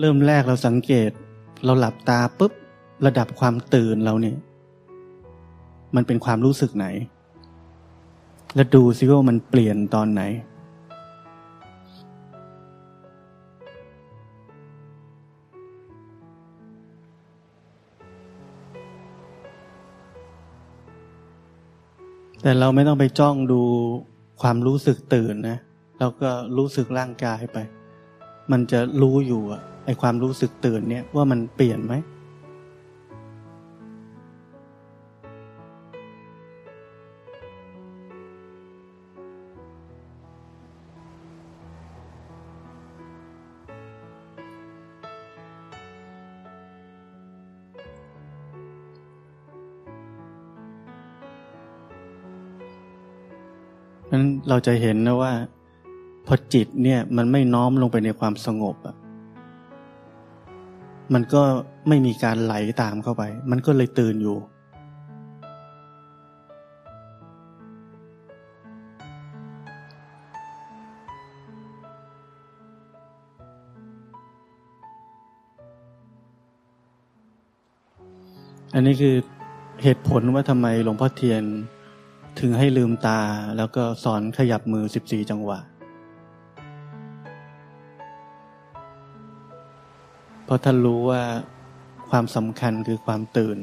เริ่มแรกเราสังเกต เราหลับตาปุ๊บระดับความตื่นเราเนี่ยมันเป็นความรู้สึกไหน แล้วดูซิว่ามันเปลี่ยนตอนไหน แต่เราไม่ต้องไปจ้องดูความรู้สึกตื่นนะเราก็รู้สึกร่างกายไป มันจะรู้อยู่อะ ไอความรู้สึกตื่นเนี่ยว่ามันเปลี่ยนไหมนั้นเราจะเห็นนะว่า พอจิตเนี่ยมันไม่น้อมลงไปในความสงบอะ มันก็ไม่มีการไหลตามเข้าไป มันก็เลยตื่นอยู่ อันนี้คือเหตุผลว่าทำไมหลวงพ่อเทียนถึงให้ลืมตาแล้วก็สอนขยับมือสิบสี่จังหวะ เพราะท่านรู้ว่าความสำคัญคือความตื่น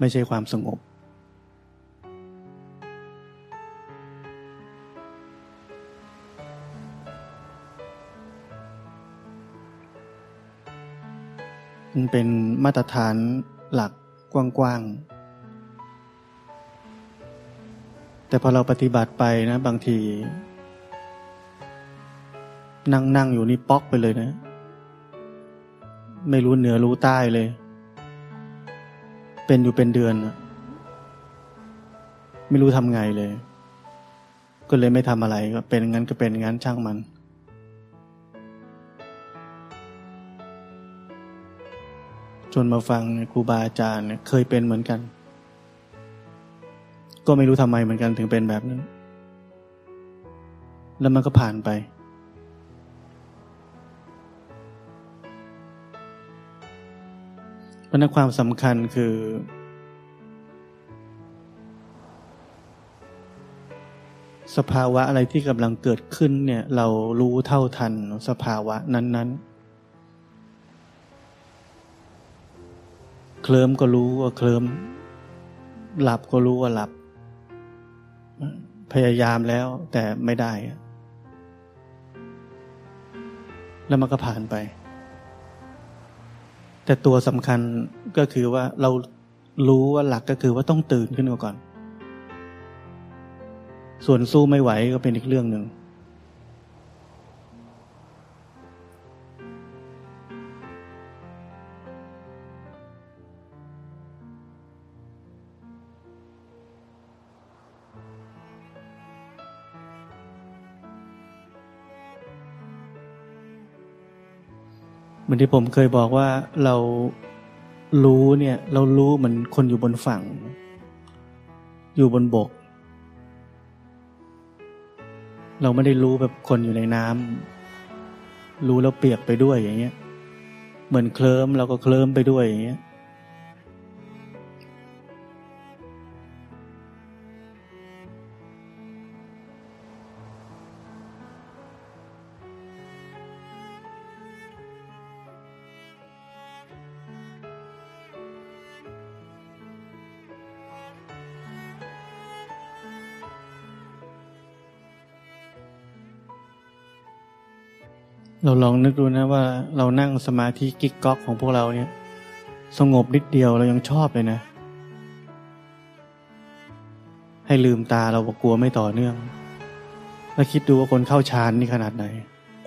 ไม่ใช่ความสงบ มันเป็นมาตรฐานหลักกว้างๆ แต่พอเราปฏิบัติไปนะ บางที นั่งนั่งอยู่นี่ป๊อกไปเลยนะ ไม่รู้เหนือรู้ใต้เลย เป็นอยู่เป็นเดือน ไม่รู้ทำไงเลย ก็เลยไม่ทำอะไรก็เป็นงั้นก็เป็นงั้นช่างมัน จนมาฟังครูบาอาจารย์เคยเป็นเหมือนกัน ก็ไม่รู้ทำไมเหมือนกันถึงเป็นแบบนั้น แล้วมันก็ผ่านไป ราะนั้นความสำคัญคือ สภาวะอะไรที่กำลังเกิดขึ้นเนี่ยเรารู้เท่าทันสภาวะนั้น ๆ เคลิ้มก็รู้ว่าเคลิ้ม หลับก็รู้ว่าหลับ พยายามแล้วแต่ไม่ได้ แล้วมันก็ผ่านไป แต่ตัวสำคัญก็คือว่าเรารู้ว่าหลักก็คือว่าต้องตื่นขึ้นมาก่อน ส่วนสู้ไม่ไหวก็เป็นอีกเรื่องหนึ่ง มือนที่ผมเคยบอกว่าเรารู้เนี่ย เรารู้เหมือนคนอยู่บนฝั่ง อยู่บนบก เราไม่ได้รู้แบบคนอยู่ในน้ำรู้แล้วเปียกไปด้วยอย่างเงี้ย เหมือนเคลิ้มเราก็เคลิ้มไปด้วยอย่างเงี้ย เราลองนึกดูนะว่าเรานั่งสมาธิกิ๊กก๊อกของพวกเราเนี่ย สงบนิดเดียวเรายังชอบเลยนะ ให้ลืมตาเรากลัวไม่ต่อเนื่อง แล้วคิดดูว่าคนเข้าฌานนี่ขนาดไหน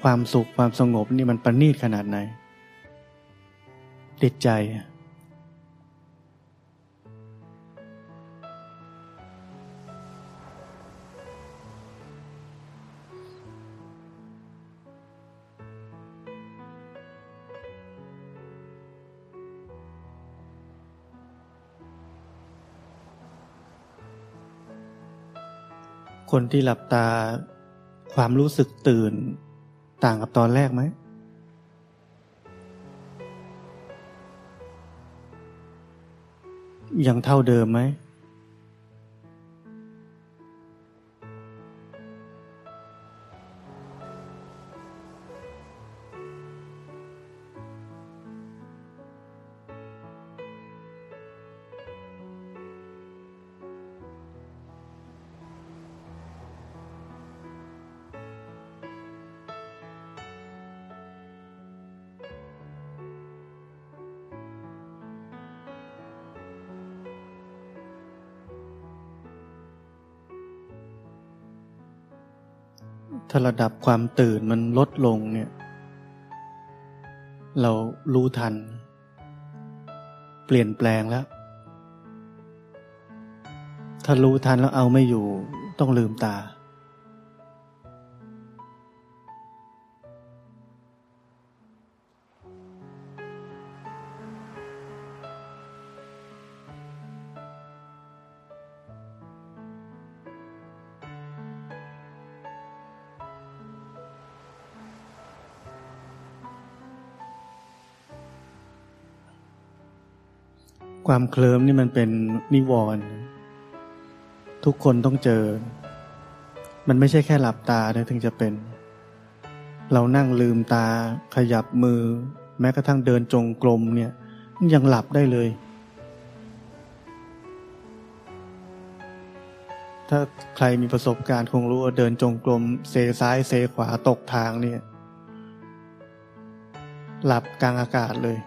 ความสุขความสงบนี่มันประณีตขนาดไหนติดใจ คนที่หลับตา ความรู้สึกตื่น ต่างกับตอนแรกไหมยังเท่าเดิมไหม ถ้าระดับความตื่นมันลดลงเนี่ย เรารู้ทัน เปลี่ยนแปลงแล้ว ถ้ารู้ทันแล้วเอาไม่อยู่ต้องลืมตา ความเคลิ้มนี่มันเป็นนิวรณ์ทุกคนต้องเจอ มันไม่ใช่แค่หลับตานะถึงจะเป็น เรานั่งลืมตาขยับมือ แม้กระทั่งเดินจงกรมเนี่ย ยังหลับได้เลย ถ้าใครมีประสบการณ์คงรู้ว่าเดินจงกรมเซซ้ายเซขวาตกทางเนี่ย หลับกลางอากาศเลย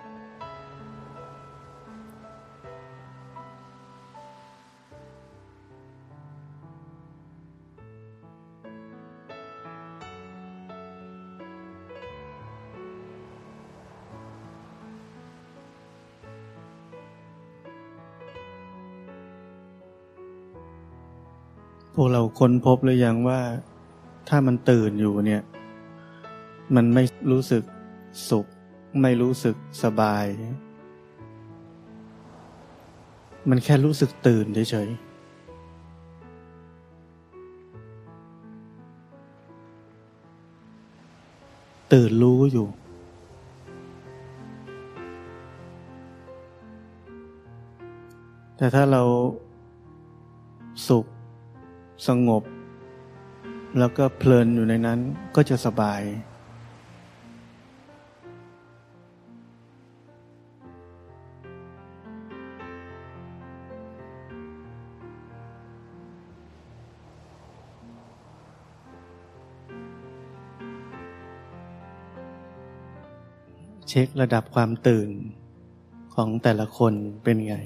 วกเราค้นพบหรือยังว่าถ้ามันตื่นอยู่เนี่ย มันไม่รู้สึกสุข ไม่รู้สึกสบาย มันแค่รู้สึกตื่นเฉยๆตื่นรู้อยู่ แต่ถ้าเราสุข สงบ แล้วก็เพลินอยู่ในนั้นก็จะสบาย เช็คระดับความตื่นของแต่ละคนเป็นไง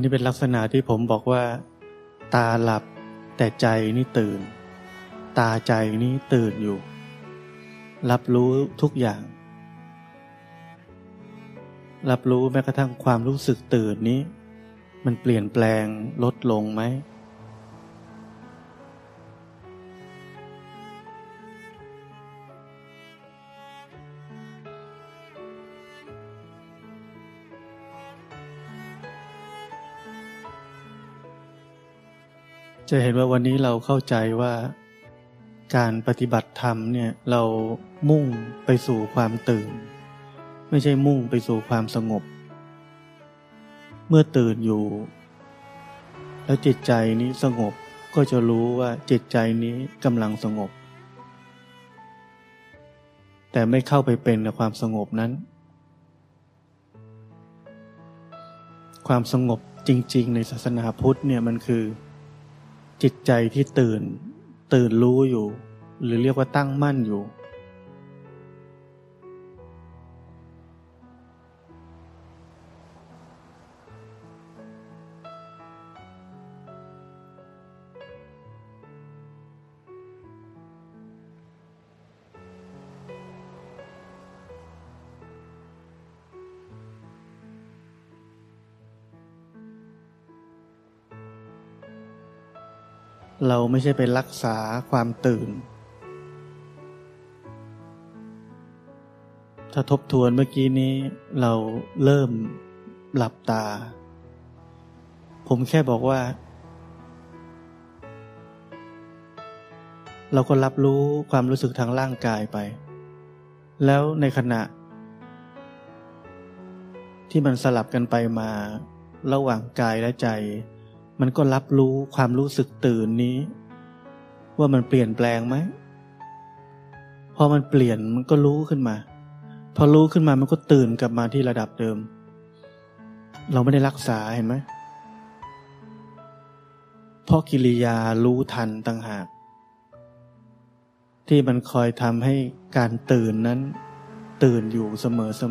อันนี้เป็นลักษณะที่ผมบอกว่า ตาหลับแต่ใจนี่ตื่น ตาใจนี่ตื่นอยู่ รับรู้ทุกอย่าง รับรู้แม้กระทั่งความรู้สึกตื่นนี้ มันเปลี่ยนแปลงลดลงไหม จะเห็นว่าวันนี้เราเข้าใจว่าการปฏิบัติธรรมเนี่ยเรามุ่งไปสู่ความตื่น ไม่ใช่มุ่งไปสู่ความสงบ เมื่อตื่นอยู่ แล้วจิตใจนี้สงบก็จะรู้ว่าจิตใจนี้กำลังสงบ แต่ไม่เข้าไปเป็นกับความสงบนั้น ความสงบจริง ๆ ในศาสนาพุทธเนี่ยมันคือ จิตใจที่ตื่น ตื่นรู้อยู่ หรือเรียกว่าตั้งมั่นอยู่ เราไม่ใช่ไปรักษาความตื่น ถ้าทบทวนเมื่อกี้นี้เราเริ่มหลับตา ผมแค่บอกว่า เราก็รับรู้ความรู้สึกทางร่างกายไป แล้วในขณะ ที่มันสลับกันไปมาระหว่างกายและใจ มันก็รับรู้ความรู้สึกตื่นนี้ ว่ามันเปลี่ยนแปลงไหมพอมันเปลี่ยนมันก็รู้ขึ้นมา พอรู้ขึ้นมามันก็ตื่นกลับมาที่ระดับเดิม เราไม่ได้รักษาเห็นไหมเพราะกิริยารู้ทันต่างหาก ที่มันคอยทำให้การตื่นนั้น ตื่นอยู่เสมอเ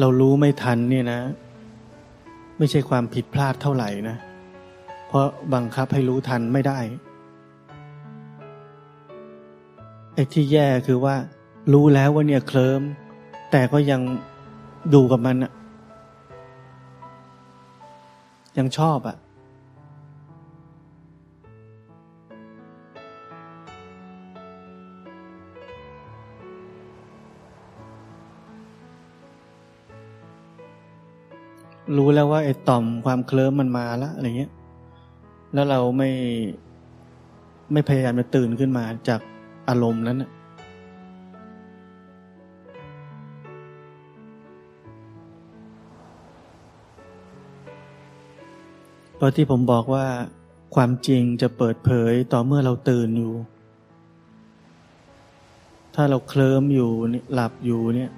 เรารู้ไม่ทันเนี่ยนะ ไม่ใช่ความผิดพลาดเท่าไหร่นะ เพราะบังคับให้รู้ทันไม่ได้ไอ้ที่แย่คือว่า รู้แล้วว่าเนี่ยเคลิมแต่ก็ยังดูกับมันอะยังชอบอะ แล้วว่าไอ้ต่อมความเคลิ้มมันมาแล้วอะไรเงี้ย แล้วเราไม่ไม่พยายามจะตื่นขึ้นมาจากอารมณ์นั้นนะเพราะที่ผมบอกว่าความจริงจะเปิดเผยต่อเมื่อเราตื่นอยู่ ถ้าเราเคลิ้มอยู่หลับอยู่เนี่ย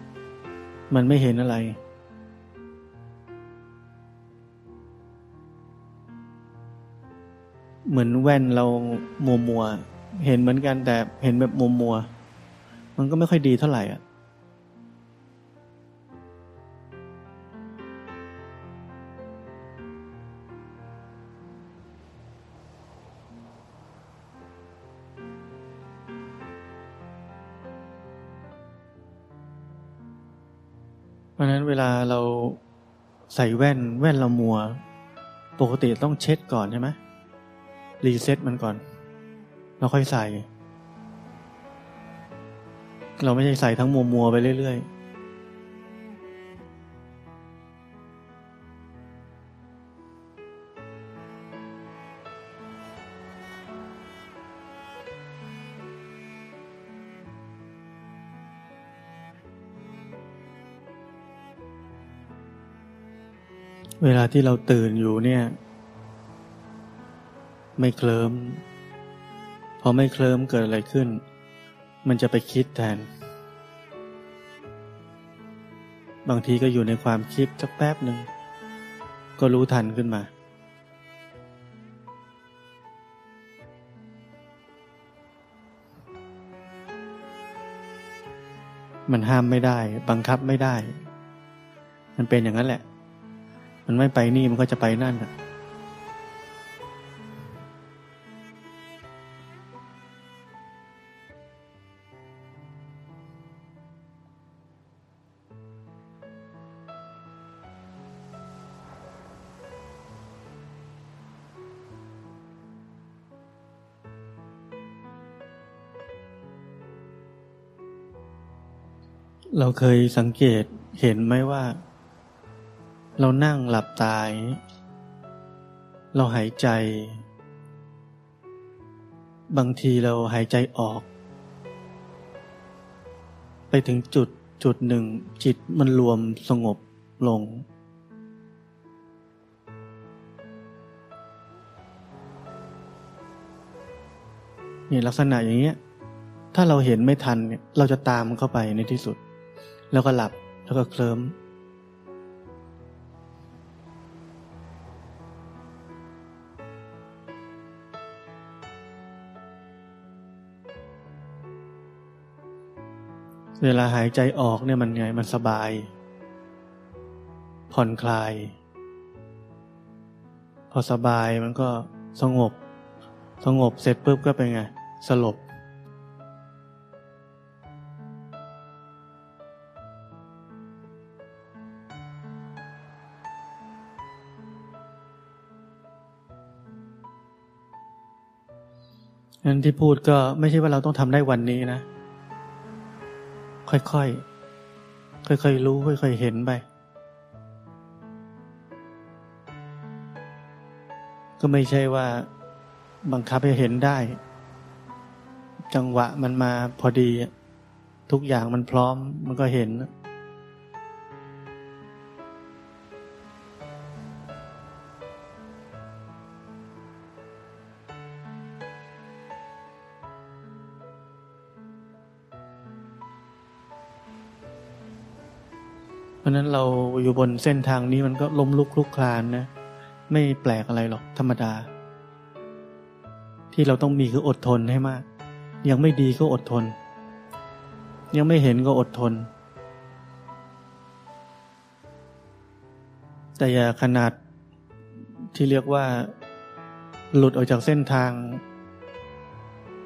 มันไม่เห็นอะไร เหมือนแว่นเรามัวมัวเห็นเหมือนกันแต่เห็นแบบมัวมัวมันก็ไม่ค่อยดีเท่าไหร่อะเพราะนั้นเวลาเราใส่แว่นแว่นเรามัว ปกติต้องเช็ดก่อนใช่ไหม รีเซ็ตมันก่อนเราค่อยใส่ เราไม่ใช่ใส่ทั้งมัวมัวไปเรื่อย ๆเวลาที่เราตื่นอยู่เนี่ย ไม่เคลิมพอไม่เคลิมเกิดอะไรขึ้น มันจะไปคิดแทน บางทีก็อยู่ในความคิดสักแป๊บหนึ่งก็รู้ทันขึ้นมา มันห้ามไม่ได้ บังคับไม่ได้ มันเป็นอย่างนั้นแหละ มันไม่ไปนี่มันก็จะไปนั่นอะ เราเคยสังเกตเห็นไหมว่า เรานั่งหลับตาย เราหายใจ บางทีเราหายใจออก ไปถึงจุดจุดหนึ่ง จิตมันรวมสงบลง นี่ลักษณะอย่างเงี้ย ถ้าเราเห็นไม่ทันเนี่ยเราจะตามเข้าไปในที่สุด แล้วก็หลับแล้วก็เคลิ้มเวลาหายใจออกเนี่ยมันไงมันสบาย ผ่อนคลาย พอสบายมันก็สงบ สงบเสร็จปุ๊บก็เป็นไง สลบ นั้นที่พูดก็ไม่ใช่ว่าเราต้องทำได้วันนี้นะ ค่อยๆ ค่อยๆ รู้ ค่อยๆ เห็นไป ก็ไม่ใช่ว่าบังคับให้เห็นได้ จังหวะมันมาพอดี ทุกอย่างมันพร้อมมันก็เห็นะนั้นเราอยู่บนเส้นทางนี้มันก็ล้มลุกคลุกคลานนะ ไม่แปลกอะไรหรอกธรรมดา ที่เราต้องมีคืออดทนให้มาก ยังไม่ดีก็อดทน ยังไม่เห็นก็อดทน แต่อย่าขนาดที่เรียกว่า หลุดออกจากเส้นทาง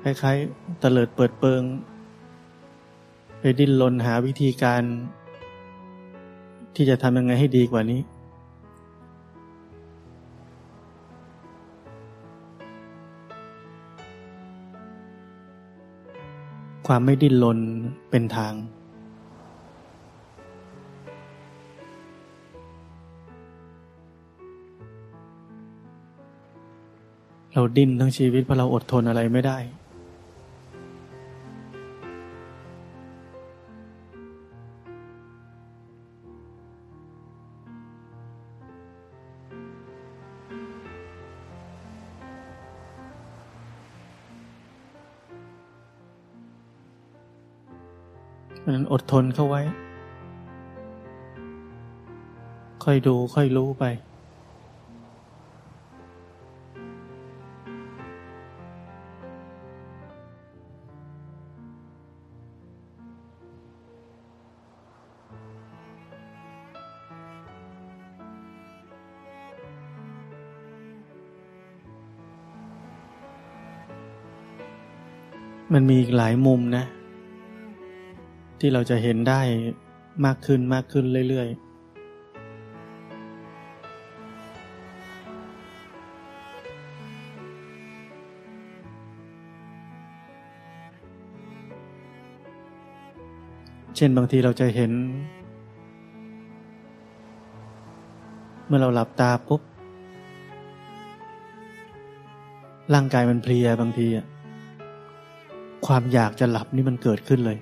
คล้ายๆตะเลิดเปิดเปิง ไปดิ้นรนหาวิธีการ ที่จะทำยังไงให้ดีกว่านี้ ความไม่ดิ้นรนเป็นทาง เราดิ้นทั้งชีวิตเพราะเราอดทนอะไรไม่ได้ ดทนเข้าไว้ ค่อยดูค่อยรู้ไป มันมีอีกหลายมุมนะ ที่เราจะเห็นได้มากขึ้นมากขึ้นเรื่อยๆเช่นบางทีเราจะเห็น เมื่อเราหลับตาปุ๊บ ร่างกายมันเพลียบางทีอะความอยากจะหลับนี่มันเกิดขึ้นเลย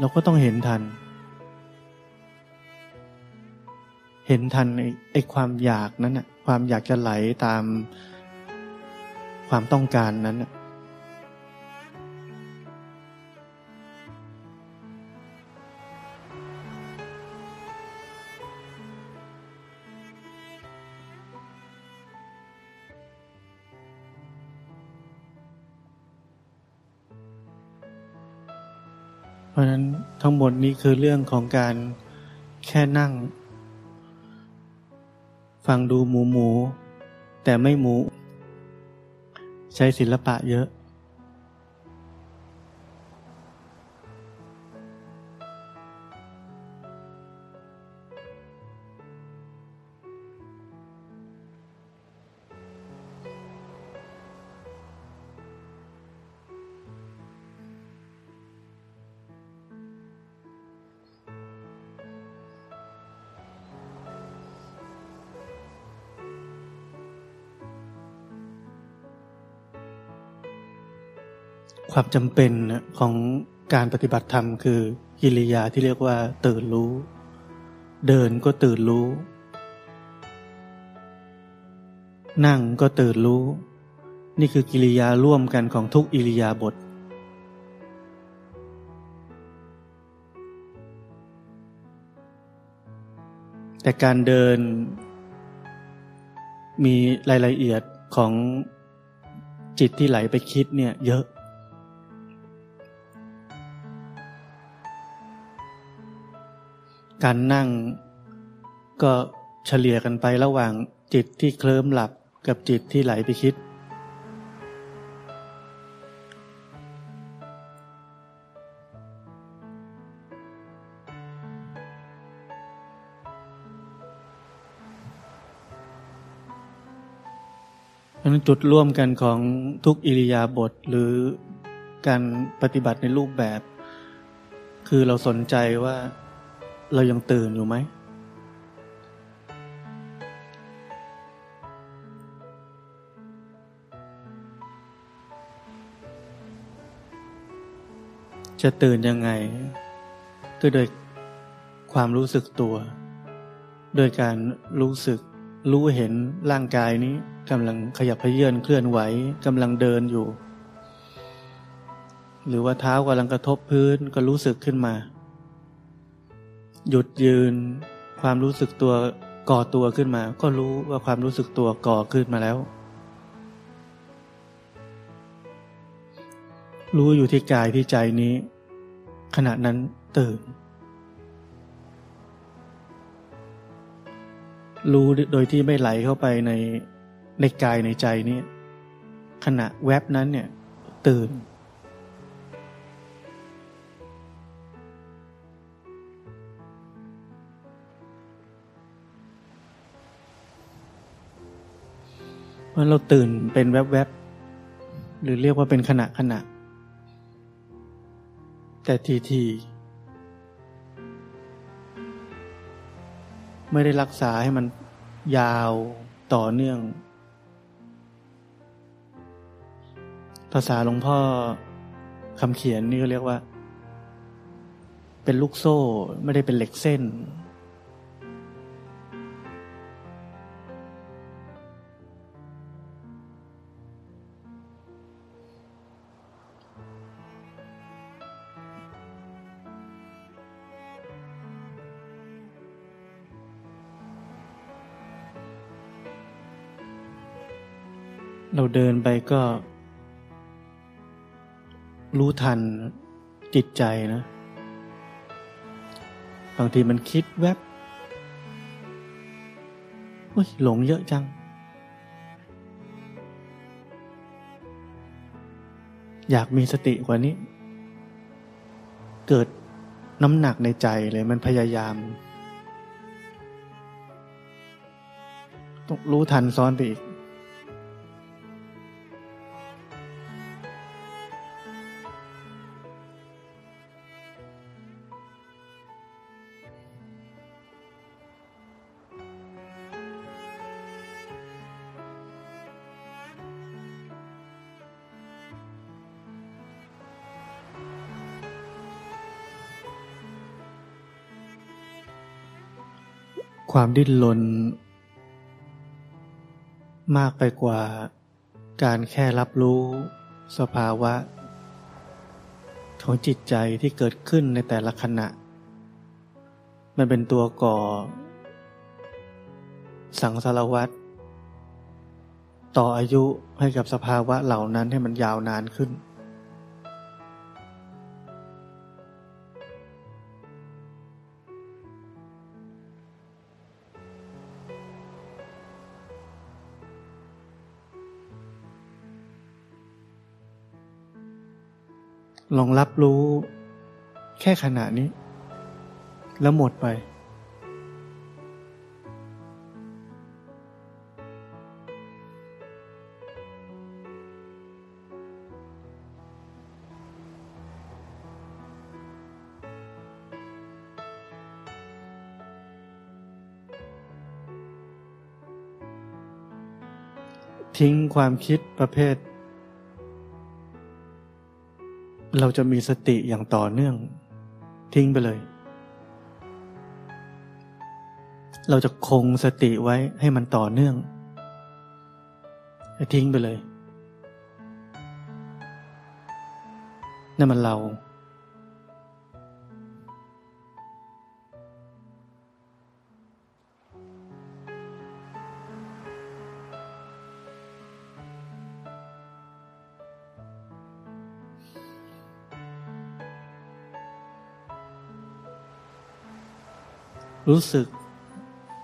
เราก็ต้องเห็นทัน เห็นทันไอ้ความอยากนั้นนะความอยากจะไหลตามความต้องการนั้นนะ ทั้งหมดนี้คือเรื่องของการแค่นั่ง ฟังดูหมูหมู แต่ไม่หมู ใช้ศิลปะเยอะ ความจำเป็นของการปฏิบัติธรรมคือกิริยาที่เรียกว่า ตื่นรู้ เดินก็ตื่นรู้ นั่งก็ตื่นรู้ นี่คือกิริยาร่วมกันของทุกอิริยาบถแต่การเดินมีรายละเอียดของจิตที่ไหลไปคิดเนี่ยเยอะ การนั่งก็เฉลี่ยกันไประหว่างจิตที่เคลิ้มหลับกับจิตที่ไหลไปคิดนั้นจุดร่วมกันของทุกอิริยาบถหรือการปฏิบัติในรูปแบบ คือเราสนใจว่า เรายังตื่นอยู่ไหม จะตื่นยังไงก็โดยความรู้สึกตัว โดยการรู้สึกรู้เห็นร่างกายนี้กำลังขยับเขยื่อนเคลื่อนไหวกำลังเดินอยู่ หรือว่าเท้ากำลังกระทบพื้นก็รู้สึกขึ้นมา หยุดยืน ความรู้สึกตัวก่อตัวขึ้นมา ก็รู้ว่าความรู้สึกตัวก่อขึ้นมาแล้ว รู้อยู่ที่กายที่ใจนี้ ขณะนั้นตื่น รู้โดยที่ไม่ไหลเข้าไปในในกายในใจนี่ขณะแวบนั้นเนี่ย ตื่น เพราะเราตื่นเป็นแวบๆ หรือเรียกว่าเป็นขณะขณะ แต่ทีทีไม่ได้รักษาให้มันยาวต่อเนื่อง ภาษาหลวงพ่อคำเขียนนี่ก็เรียกว่า เป็นลูกโซ่ไม่ได้เป็นเหล็กเส้น เราเดินไปก็ รู้ทันจิตใจนะ บางทีมันคิดแวบเฮ้ยหลงเยอะจัง อยากมีสติกว่านี้ เกิดน้ำหนักในใจเลยมันพยายาม ต้องรู้ทันซ้อนไปอีก ความดิ้นรนมากไปกว่าการแค่รับรู้สภาวะ ของจิตใจที่เกิดขึ้นในแต่ละขณะ มันเป็นตัวก่อ สังสารวัตรต่ออายุให้กับสภาวะเหล่านั้นให้มันยาวนานขึ้น ลองรับรู้ แค่ขณะนี้ แล้วหมดไป ทิ้งความคิดประเภท เราจะมีสติอย่างต่อเนื่อง ทิ้งไปเลย เราจะคงสติไว้ให้มันต่อเนื่องทิ้งไปเลยนั่นมันเรา รู้สึก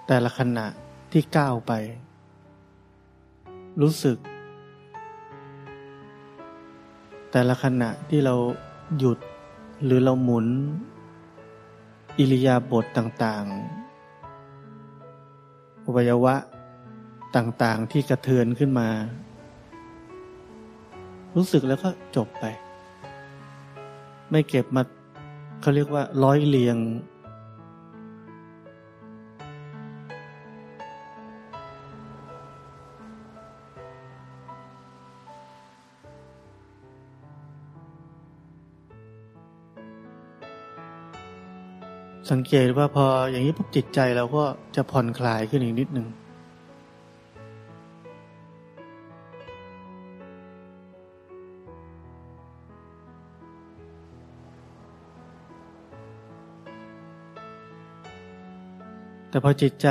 แต่ละขณะที่ก้าวไป รู้สึก แต่ละขณะที่เราหยุดหรือเราหมุน อิริยาบถต่างๆอวัยวะต่างๆที่กระเทือนขึ้นมา รู้สึกแล้วก็จบไป ไม่เก็บมาเขาเรียกว่าร้อยเรียง สังเกตว่าพออย่างนี้ปุ๊บจิตใจเราก็จะผ่อนคลายขึ้นอีกนิดหนึ่งแต่พอจิตใจ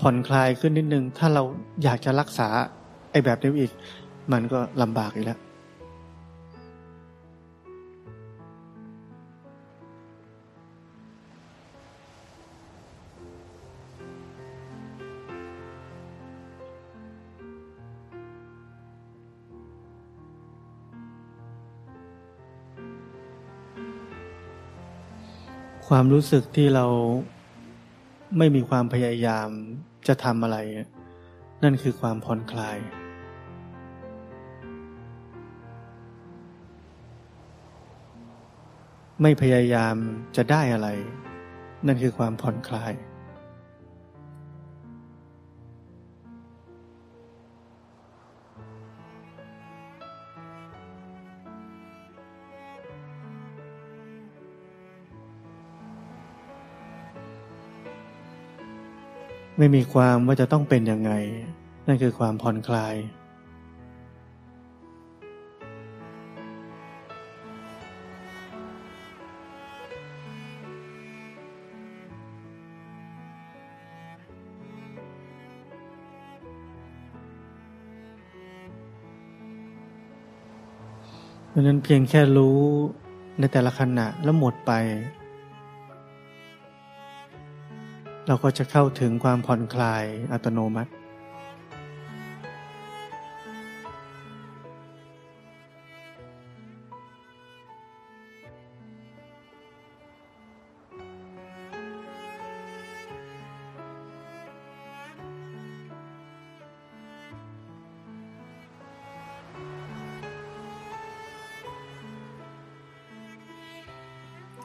ผ่อนคลายขึ้นนิดนึง ถ้าเราอยากจะรักษาไอ้แบบนี้อีก มันก็ลำบากอีกแล้ว ความรู้สึกที่เราไม่มีความพยายามจะทำอะไร นั่นคือความผ่อนคลายไม่พยายามจะได้อะไร นั่นคือความผ่อนคลาย ไม่มีความว่าจะต้องเป็นยังไง นั่นคือความผ่อนคลาย เพราะนั้นเพียงแค่รู้ในแต่ละขณะแล้วหมดไป เราก็จะเข้าถึงความผ่อนคลายอัตโนมัติ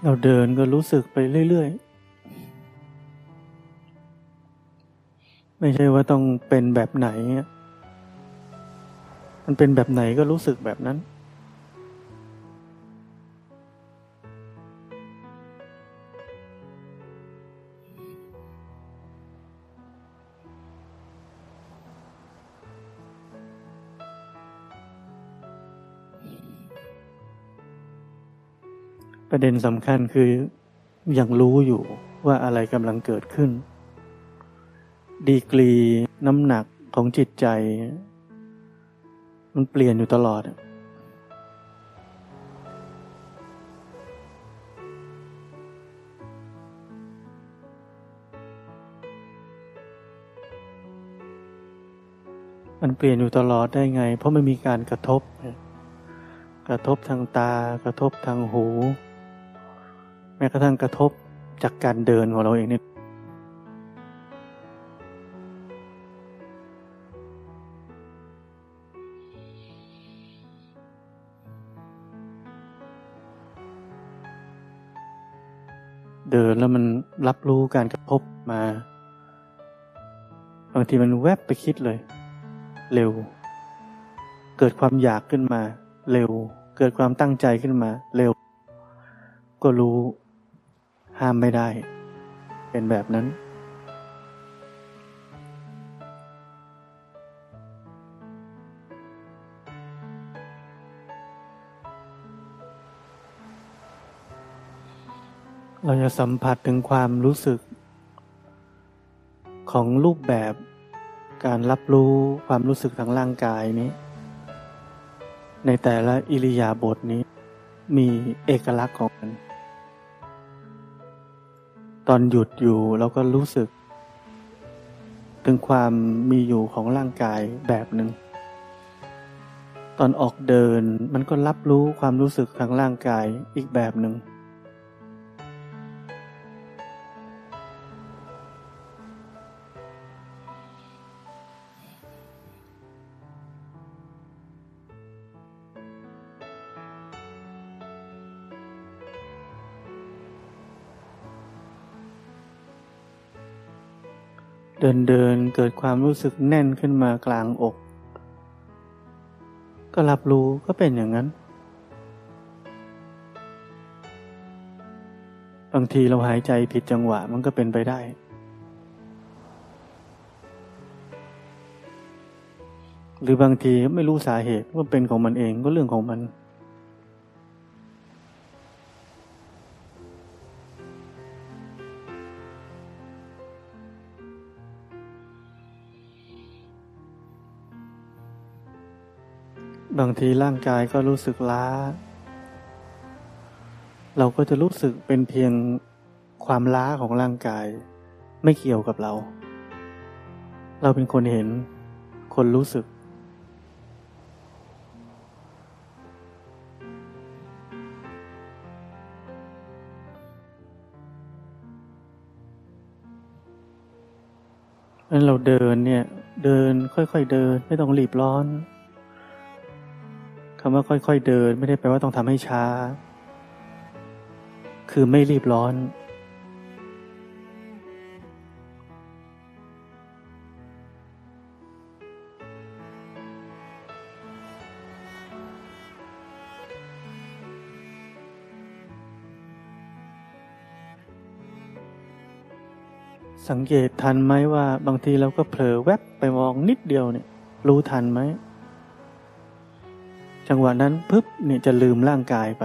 เราเดินก็รู้สึกไปเรื่อย ๆ ไม่ใช่ว่าต้องเป็นแบบไหน มันเป็นแบบไหนก็รู้สึกแบบนั้น ประเด็นสำคัญคือยังรู้อยู่ว่าอะไรกำลังเกิดขึ้น ดีกรี น้ำหนักของจิตใจ มันเปลี่ยนอยู่ตลอด มันเปลี่ยนอยู่ตลอดได้ไง เพราะมันมีการกระทบ กระทบทางตา กระทบทางหู แม้กระทั่งกระทบจากการเดินของเราเองเนี่ย รับรู้การกระทบมา บางทีมันแวบไปคิดเลย เร็ว เกิดความอยากขึ้นมา เร็ว เกิดความตั้งใจขึ้นมา เร็ว ก็รู้ ห้ามไม่ได้ เป็นแบบนั้น เราจะสัมผัสถึงความรู้สึก ของรูปแบบการรับรู้ความรู้สึกทางร่างกายนี้ ในแต่ละอิริยาบถนี้ มีเอกลักษณ์ของมัน ตอนหยุดอยู่เราก็รู้สึก ถึงความมีอยู่ของร่างกายแบบหนึ่งตอนออกเดินมันก็รับรู้ความรู้สึกทางร่างกายอีกแบบหนึ่ง เดินเดินเกิดความรู้สึกแน่นขึ้นมากลางอก ก็รับรู้ก็เป็นอย่างนั้น บางทีเราหายใจผิดจังหวะมันก็เป็นไปได้ หรือบางทีไม่รู้สาเหตุว่าเป็นของมันเองก็เรื่องของมัน บางทีร่างกายก็รู้สึกล้า เราก็จะรู้สึกเป็นเพียงความล้าของร่างกาย ไม่เกี่ยวกับเรา เราเป็นคนเห็น คนรู้สึก นั้นเราเดินเนี่ย เดินค่อยๆเดินไม่ต้องรีบร้อน คำว่าค่อยๆเดินไม่ได้แปลว่าต้องทำให้ช้า คือไม่รีบร้อน สังเกตทันไหมว่าบางทีเราก็เผลอแวบไปมองนิดเดียวเนี่ย รู้ทันไหม จังหวะนั้นปุ๊บเนี่ยจะลืมร่างกายไป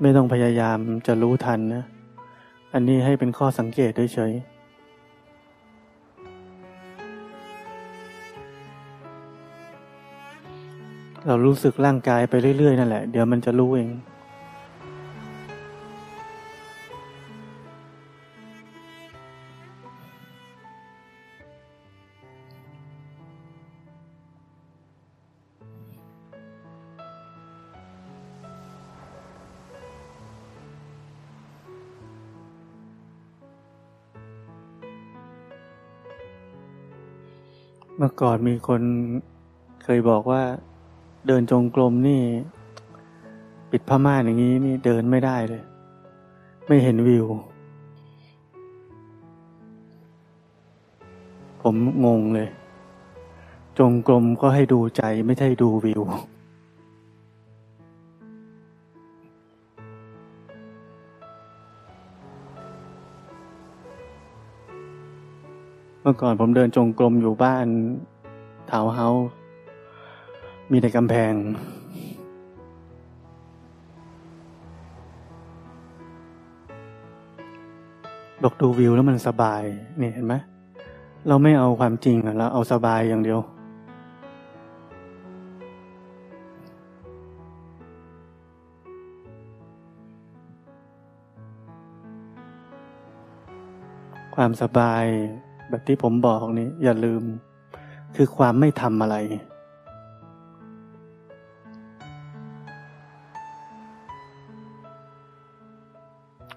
ไม่ต้องพยายามจะรู้ทันนะ อันนี้ให้เป็นข้อสังเกตเฉยเรารู้สึกร่างกายไปเรื่อยๆนั่นแหละ เดี๋ยวมันจะรู้เอง ก่อนมีคนเคยบอกว่า เดินจงกรมนี่ ปิดผ้าม่านอย่างนี้นี่เดินไม่ได้เลย ไม่เห็นวิว ผมงงเลย จงกรมก็ให้ดูใจไม่ใช่ดูวิว มื่อก่อนผมเดินจงกรมอยู่บ้านทาวเฮาส์มีแต่กำแพงบอกดูวิวแล้วมันสบายนี่เห็นไหมเราไม่เอาความจริงอะเราเอาสบายอย่างเดียว ความสบาย แบบที่ผมบอกนี่อย่าลืม คือความไม่ทำอะไร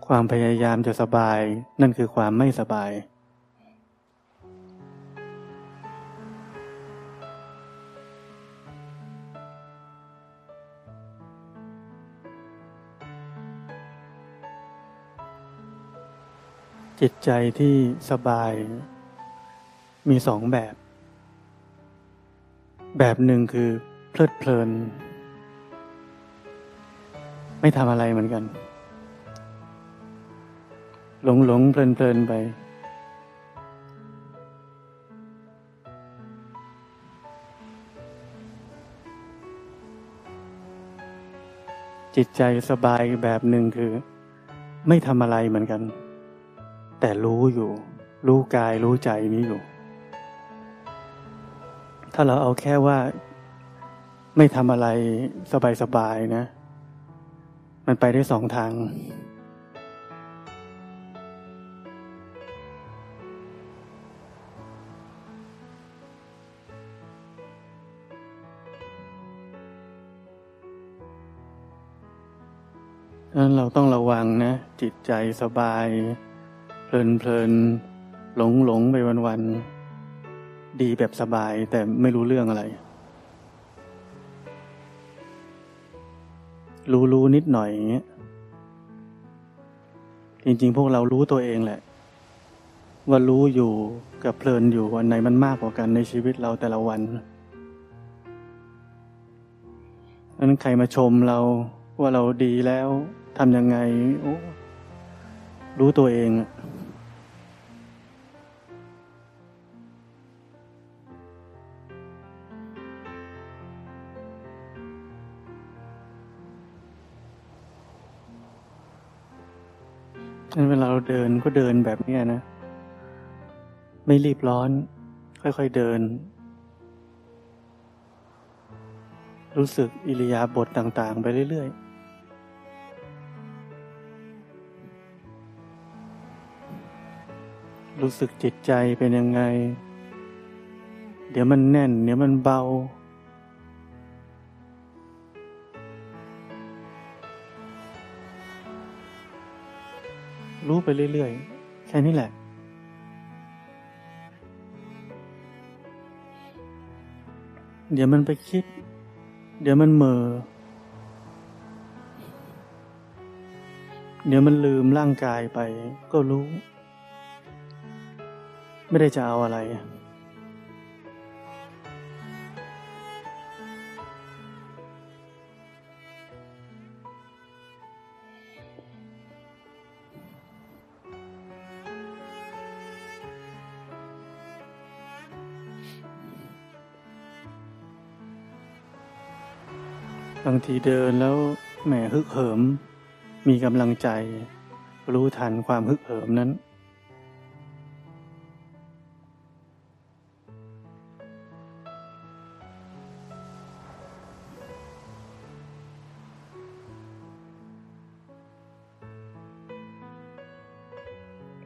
ความพยายามจะสบาย นั่นคือความไม่สบาย จิตใจที่สบาย มีสองแบบ แบบหนึ่งคือเพลิดเพลิน ไม่ทำอะไรเหมือนกัน หลงหลงเพลินเพลินไป จิตใจสบายแบบหนึ่งคือ ไม่ทำอะไรเหมือนกัน แต่รู้อยู่ รู้กายรู้ใจนี้อยู่ ถ้าเราเอาแค่ว่าไม่ทำอะไรสบายๆนะ มันไปได้สองทาง นั้นเราต้องระวังนะ จิตใจสบาย เพลินเพลินหลงหลงไปวันวัน ดีแบบสบายแต่ไม่รู้เรื่องอะไร รู้รู้นิดหน่อยอย่างเงี้ย จริง ๆ พวกเรารู้ตัวเองแหละ ว่ารู้อยู่กับเพลินอยู่วันไหนมันมากกว่ากันในชีวิตเราแต่ละวันนั้นใครมาชมเราว่าเราดีแล้วทำยังไง รู้ตัวเอง นั้นเวลาเราเดินก็เดินแบบนี้นะ ไม่รีบร้อน ค่อยๆเดิน รู้สึกอิริยาบถต่าง ๆ ไปเรื่อย ๆรู้สึกจิตใจเป็นยังไง เดี๋ยวมันแน่น เดี๋ยวมันเบา รู้ไปเรื่อยๆ แค่นี้แหละ เดี๋ยวมันไปคิด เดี๋ยวมันเมอเดี๋ยวมันลืมร่างกายไปก็รู้ ไม่ได้จะเอาอะไรางทีเดินแล้วแหมฮึกเหิม มีกำลังใจ รู้ทันความฮึกเหิมนั้น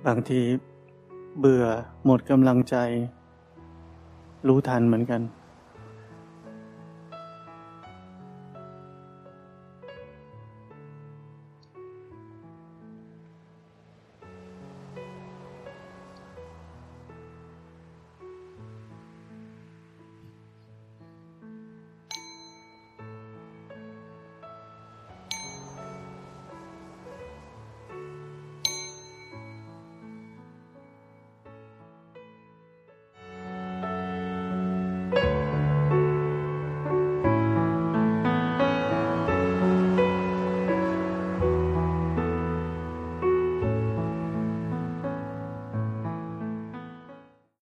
บางทีเบื่อหมดกำลังใจ รู้ทันเหมือนกัน